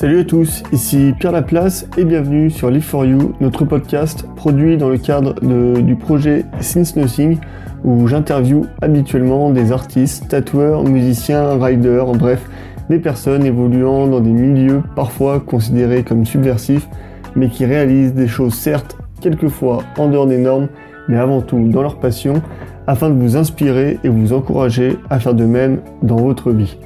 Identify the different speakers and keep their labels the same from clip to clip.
Speaker 1: Salut à tous, ici Pierre Laplace et bienvenue sur Live for You, notre podcast produit dans le cadre du projet Since Nothing où j'interviewe habituellement des artistes, tatoueurs, musiciens, riders, bref, des personnes évoluant dans des milieux parfois considérés comme subversifs mais qui réalisent des choses certes quelquefois en dehors des normes mais avant tout dans leur passion afin de vous inspirer et vous encourager à faire de même dans votre vie.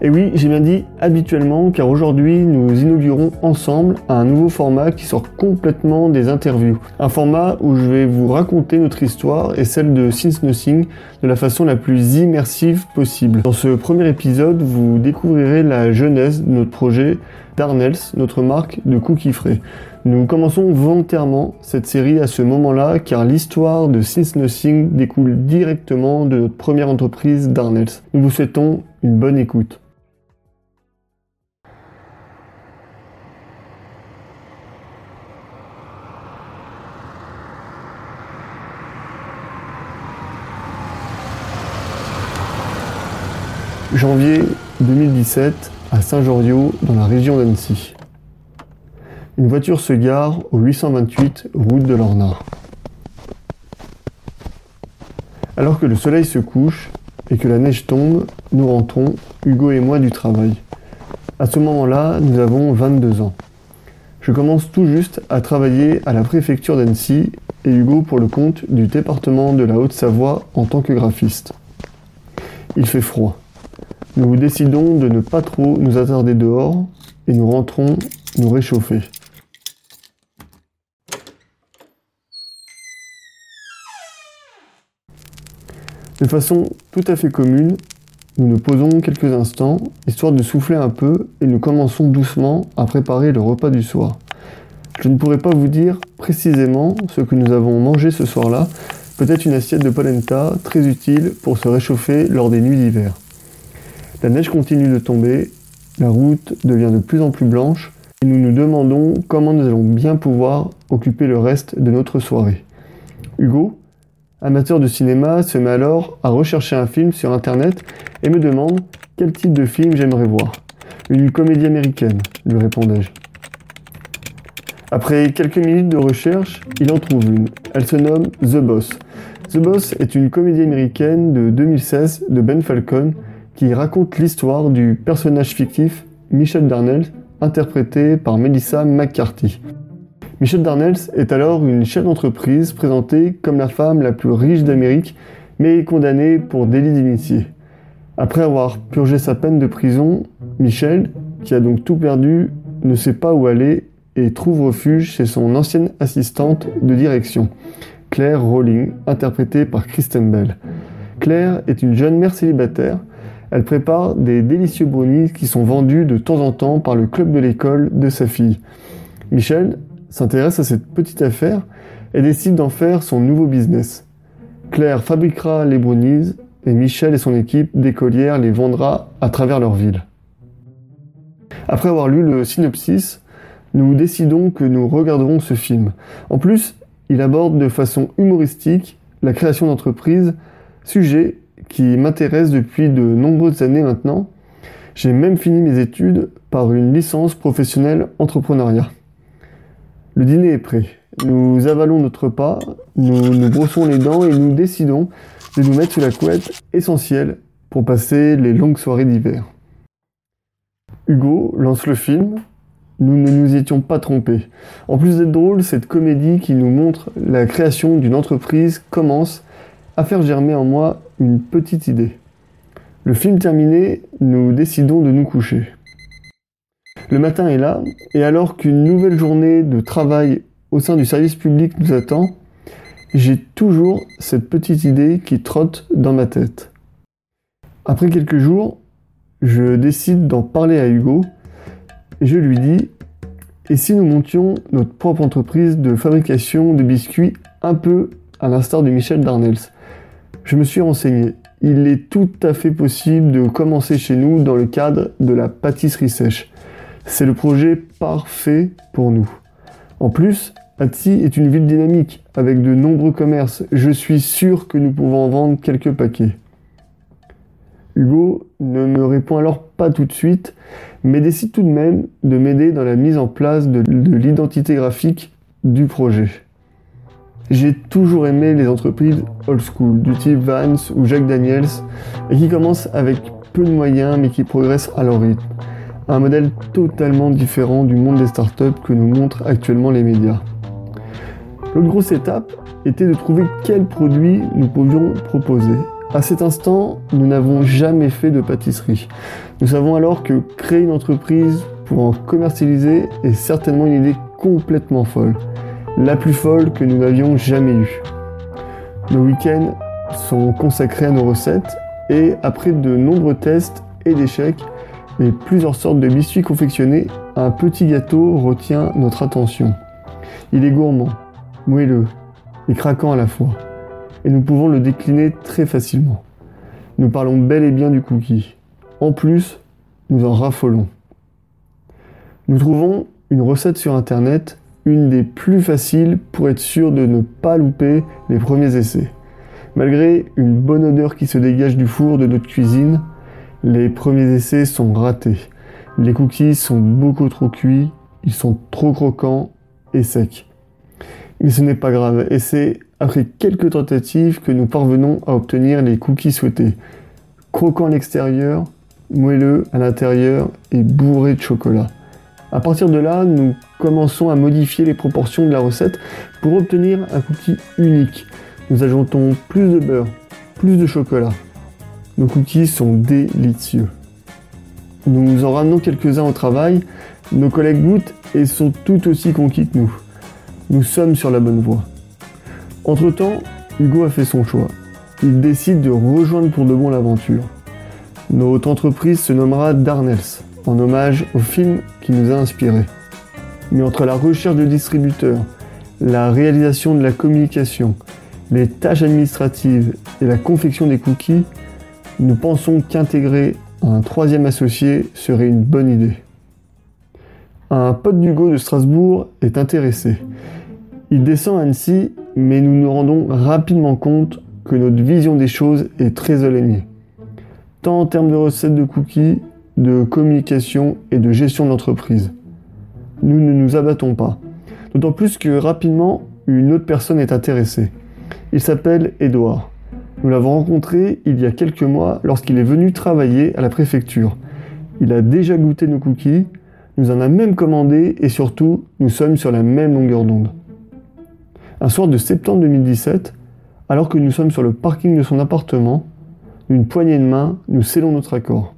Speaker 1: Et oui, j'ai bien dit habituellement car aujourd'hui nous inaugurons ensemble un nouveau format qui sort complètement des interviews. Un format où je vais vous raconter notre histoire et celle de Since Nothing de la façon la plus immersive possible. Dans ce premier épisode, vous découvrirez la jeunesse de notre projet Darnels, notre marque de cookies frais. Nous commençons volontairement cette série à ce moment-là car l'histoire de Since Nothing découle directement de notre première entreprise Darnels. Nous vous souhaitons une bonne écoute. Janvier 2017 à Saint-Joriot dans la région d'Annecy. Une voiture se gare au 828 route de l'Ornard. Alors que le soleil se couche et que la neige tombe, nous rentrons, Hugo et moi, du travail. À ce moment-là, nous avons 22 ans. Je commence tout juste à travailler à la préfecture d'Annecy et Hugo pour le compte du département de la Haute-Savoie en tant que graphiste. Il fait froid. Nous décidons de ne pas trop nous attarder dehors et nous rentrons nous réchauffer. De façon tout à fait commune, nous nous posons quelques instants, histoire de souffler un peu, et nous commençons doucement à préparer le repas du soir. Je ne pourrais pas vous dire précisément ce que nous avons mangé ce soir-là, peut-être une assiette de polenta très utile pour se réchauffer lors des nuits d'hiver. La neige continue de tomber, la route devient de plus en plus blanche et nous nous demandons comment nous allons bien pouvoir occuper le reste de notre soirée. Hugo, amateur de cinéma, se met alors à rechercher un film sur internet et me demande quel type de film j'aimerais voir. Une comédie américaine, lui répondais-je. Après quelques minutes de recherche, il en trouve une. Elle se nomme The Boss. The Boss est une comédie américaine de 2016 de Ben Falcon qui raconte l'histoire du personnage fictif Michel Darnell, interprété par Melissa McCarthy. Michel Darnell est alors une chef d'entreprise présentée comme la femme la plus riche d'Amérique, mais condamnée pour délit d'initié. Après avoir purgé sa peine de prison, Michel, qui a donc tout perdu, ne sait pas où aller et trouve refuge chez son ancienne assistante de direction, Claire Rowling, interprétée par Kristen Bell. Claire est une jeune mère célibataire elle prépare des délicieux brownies qui sont vendus de temps en temps par le club de l'école de sa fille. Michel s'intéresse à cette petite affaire et décide d'en faire son nouveau business. Claire fabriquera les brownies et Michel et son équipe d'écolières les vendra à travers leur ville. Après avoir lu le synopsis, nous décidons que nous regarderons ce film. En plus, il aborde de façon humoristique la création d'entreprise, sujet qui m'intéresse depuis de nombreuses années maintenant. J'ai même fini mes études par une licence professionnelle entrepreneuriat. Le dîner est prêt. Nous avalons notre pas, nous nous brossons les dents et nous décidons de nous mettre sous la couette essentielle pour passer les longues soirées d'hiver. Hugo lance le film. Nous ne nous étions pas trompés. En plus d'être drôle, cette comédie qui nous montre la création d'une entreprise commence à faire germer en moi une petite idée. Le film terminé, nous décidons de nous coucher. Le matin est là, et alors qu'une nouvelle journée de travail au sein du service public nous attend, j'ai toujours cette petite idée qui trotte dans ma tête. Après quelques jours, je décide d'en parler à Hugo et je lui dis Et si nous montions notre propre entreprise de fabrication de biscuits un peu à l'instar de Michel Darnels? Je me suis renseigné. Il est tout à fait possible de commencer chez nous dans le cadre de la pâtisserie sèche. C'est le projet parfait pour nous. En plus, Annecy est une ville dynamique avec de nombreux commerces. Je suis sûr que nous pouvons en vendre quelques paquets. Hugo ne me répond alors pas tout de suite, mais décide tout de même de m'aider dans la mise en place de, l'identité graphique du projet. J'ai toujours aimé les entreprises old school, du type Vance ou Jack Daniels, et qui commencent avec peu de moyens mais qui progressent à leur rythme. Un modèle totalement différent du monde des startups que nous montrent actuellement les médias. L'autre grosse étape était de trouver quel produit nous pouvions proposer. À cet instant, nous n'avons jamais fait de pâtisserie. Nous savons alors que créer une entreprise pour en commercialiser est certainement une idée complètement folle. La plus folle que nous n'avions jamais eue. Nos week-ends sont consacrés à nos recettes et après de nombreux tests et d'échecs et plusieurs sortes de biscuits confectionnés, un petit gâteau retient notre attention. Il est gourmand, moelleux et craquant à la fois et nous pouvons le décliner très facilement. Nous parlons bel et bien du cookie. En plus, nous en raffolons. Nous trouvons une recette sur internet, des plus faciles pour être sûr de ne pas louper les premiers essais. Malgré une bonne odeur qui se dégage du four de notre cuisine, les premiers essais sont ratés. Les cookies sont beaucoup trop cuits, ils sont trop croquants et secs. Mais ce n'est pas grave, et c'est après quelques tentatives que nous parvenons à obtenir les cookies souhaités. Croquant à l'extérieur, moelleux à l'intérieur et bourré de chocolat. À partir de là, nous commençons à modifier les proportions de la recette pour obtenir un cookie unique. Nous ajoutons plus de beurre, plus de chocolat. Nos cookies sont délicieux. Nous en ramenons quelques-uns au travail, nos collègues goûtent et sont tout aussi conquis que nous. Nous sommes sur la bonne voie. Entre-temps, Hugo a fait son choix. Il décide de rejoindre pour de bon l'aventure. Notre entreprise se nommera Darnels, en hommage au film qui nous a inspirés. Mais entre la recherche de distributeurs, la réalisation de la communication, les tâches administratives et la confection des cookies, nous pensons qu'intégrer un troisième associé serait une bonne idée. Un pote d'Hugo de Strasbourg est intéressé. Il descend à Annecy, mais nous nous rendons rapidement compte que notre vision des choses est très éloignée. Tant en termes de recettes de cookies, de communication et de gestion d'entreprise. Nous ne nous abattons pas. D'autant plus que rapidement, une autre personne est intéressée. Il s'appelle Edouard. Nous l'avons rencontré il y a quelques mois lorsqu'il est venu travailler à la préfecture. Il a déjà goûté nos cookies, nous en a même commandé et surtout, nous sommes sur la même longueur d'onde. Un soir de septembre 2017, alors que nous sommes sur le parking de son appartement, d'une poignée de main, nous scellons notre accord.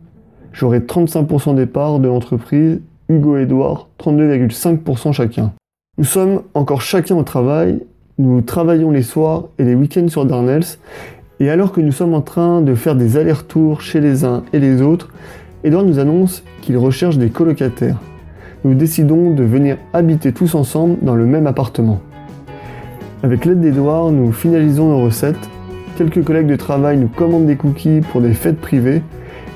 Speaker 1: J'aurai 35% des parts de l'entreprise, Hugo et Edouard 32,5% chacun. Nous sommes encore chacun au travail, nous travaillons les soirs et les week-ends sur Darnels, et alors que nous sommes en train de faire des allers-retours chez les uns et les autres, Edouard nous annonce qu'il recherche des colocataires. Nous décidons de venir habiter tous ensemble dans le même appartement. Avec l'aide d'Edouard, nous finalisons nos recettes. Quelques collègues de travail nous commandent des cookies pour des fêtes privées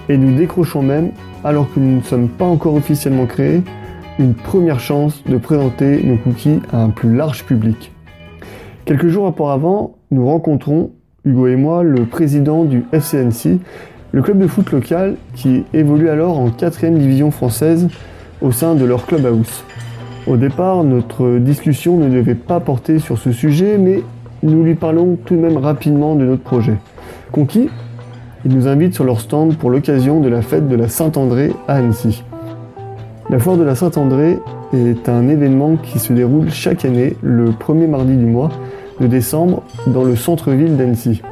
Speaker 1: et nous décrochons même, alors que nous ne sommes pas encore officiellement créés, une première chance de présenter nos cookies à un plus large public. Quelques jours auparavant, nous rencontrons, Hugo et moi, le président du FCNC, le club de foot local qui évolue alors en 4ème division française au sein de leur clubhouse. Au départ, notre discussion ne devait pas porter sur ce sujet, mais nous lui parlons tout de même rapidement de notre projet. Conquis, ils nous invitent sur leur stand pour l'occasion de la fête de la Saint-André à Annecy. La foire de la Saint-André est un événement qui se déroule chaque année le premier mardi du mois de décembre dans le centre-ville d'Annecy.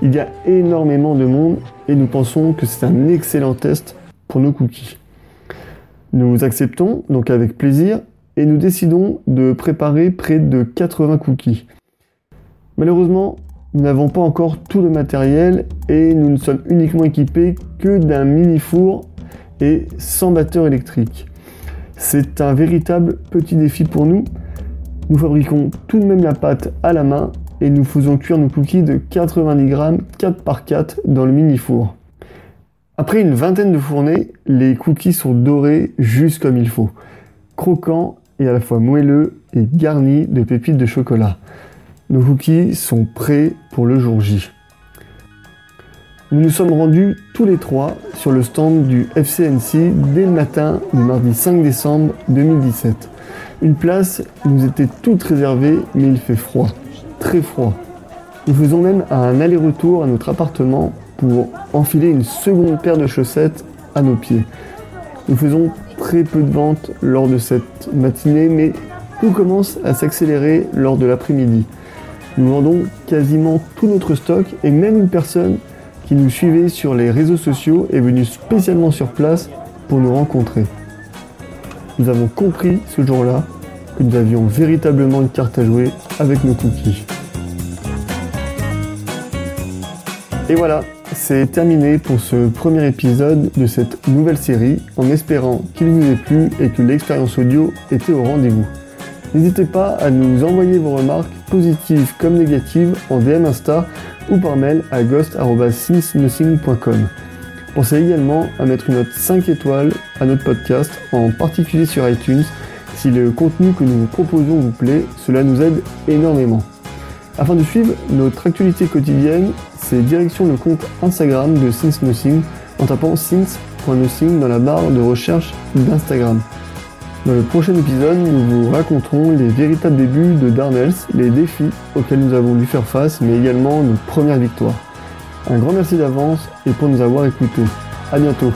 Speaker 1: Il y a énormément de monde et nous pensons que c'est un excellent test pour nos cookies. Nous acceptons donc avec plaisir et nous décidons de préparer près de 80 cookies. Malheureusement, nous n'avons pas encore tout le matériel et nous ne sommes uniquement équipés que d'un mini four et sans batteur électrique. C'est un véritable petit défi pour nous. Nous fabriquons tout de même la pâte à la main et nous faisons cuire nos cookies de 90 grammes 4 par 4 dans le mini four. Après une vingtaine de fournées, les cookies sont dorés juste comme il faut, croquants et à la fois moelleux et garni de pépites de chocolat. Nos cookies sont prêts pour le jour J. Nous nous sommes rendus tous les trois sur le stand du FCNC dès le matin du mardi 5 décembre 2017. Une place nous était toute réservée, mais il fait froid, très froid. Nous faisons même un aller-retour à notre appartement pour enfiler une seconde paire de chaussettes à nos pieds. Nous faisons très peu de ventes lors de cette matinée, mais tout commence à s'accélérer lors de l'après-midi. Nous vendons quasiment tout notre stock et même une personne qui nous suivait sur les réseaux sociaux est venue spécialement sur place pour nous rencontrer. Nous avons compris ce jour-là que nous avions véritablement une carte à jouer avec nos cookies. Et voilà, c'est terminé pour ce premier épisode de cette nouvelle série en espérant qu'il vous ait plu et que l'expérience audio était au rendez-vous. N'hésitez pas à nous envoyer vos remarques positives comme négatives en DM Insta ou par mail à ghost.since-nothing.com. Pensez également à mettre une note 5 étoiles à notre podcast, en particulier sur iTunes. Si le contenu que nous vous proposons vous plaît, cela nous aide énormément. Afin de suivre notre actualité quotidienne, c'est direction le compte Instagram de Since Nothing en tapant since.nothing dans la barre de recherche d'Instagram. Dans le prochain épisode, nous vous raconterons les véritables débuts de Darnells, les défis auxquels nous avons dû faire face, mais également nos premières victoires. Un grand merci d'avance et pour nous avoir écoutés. A bientôt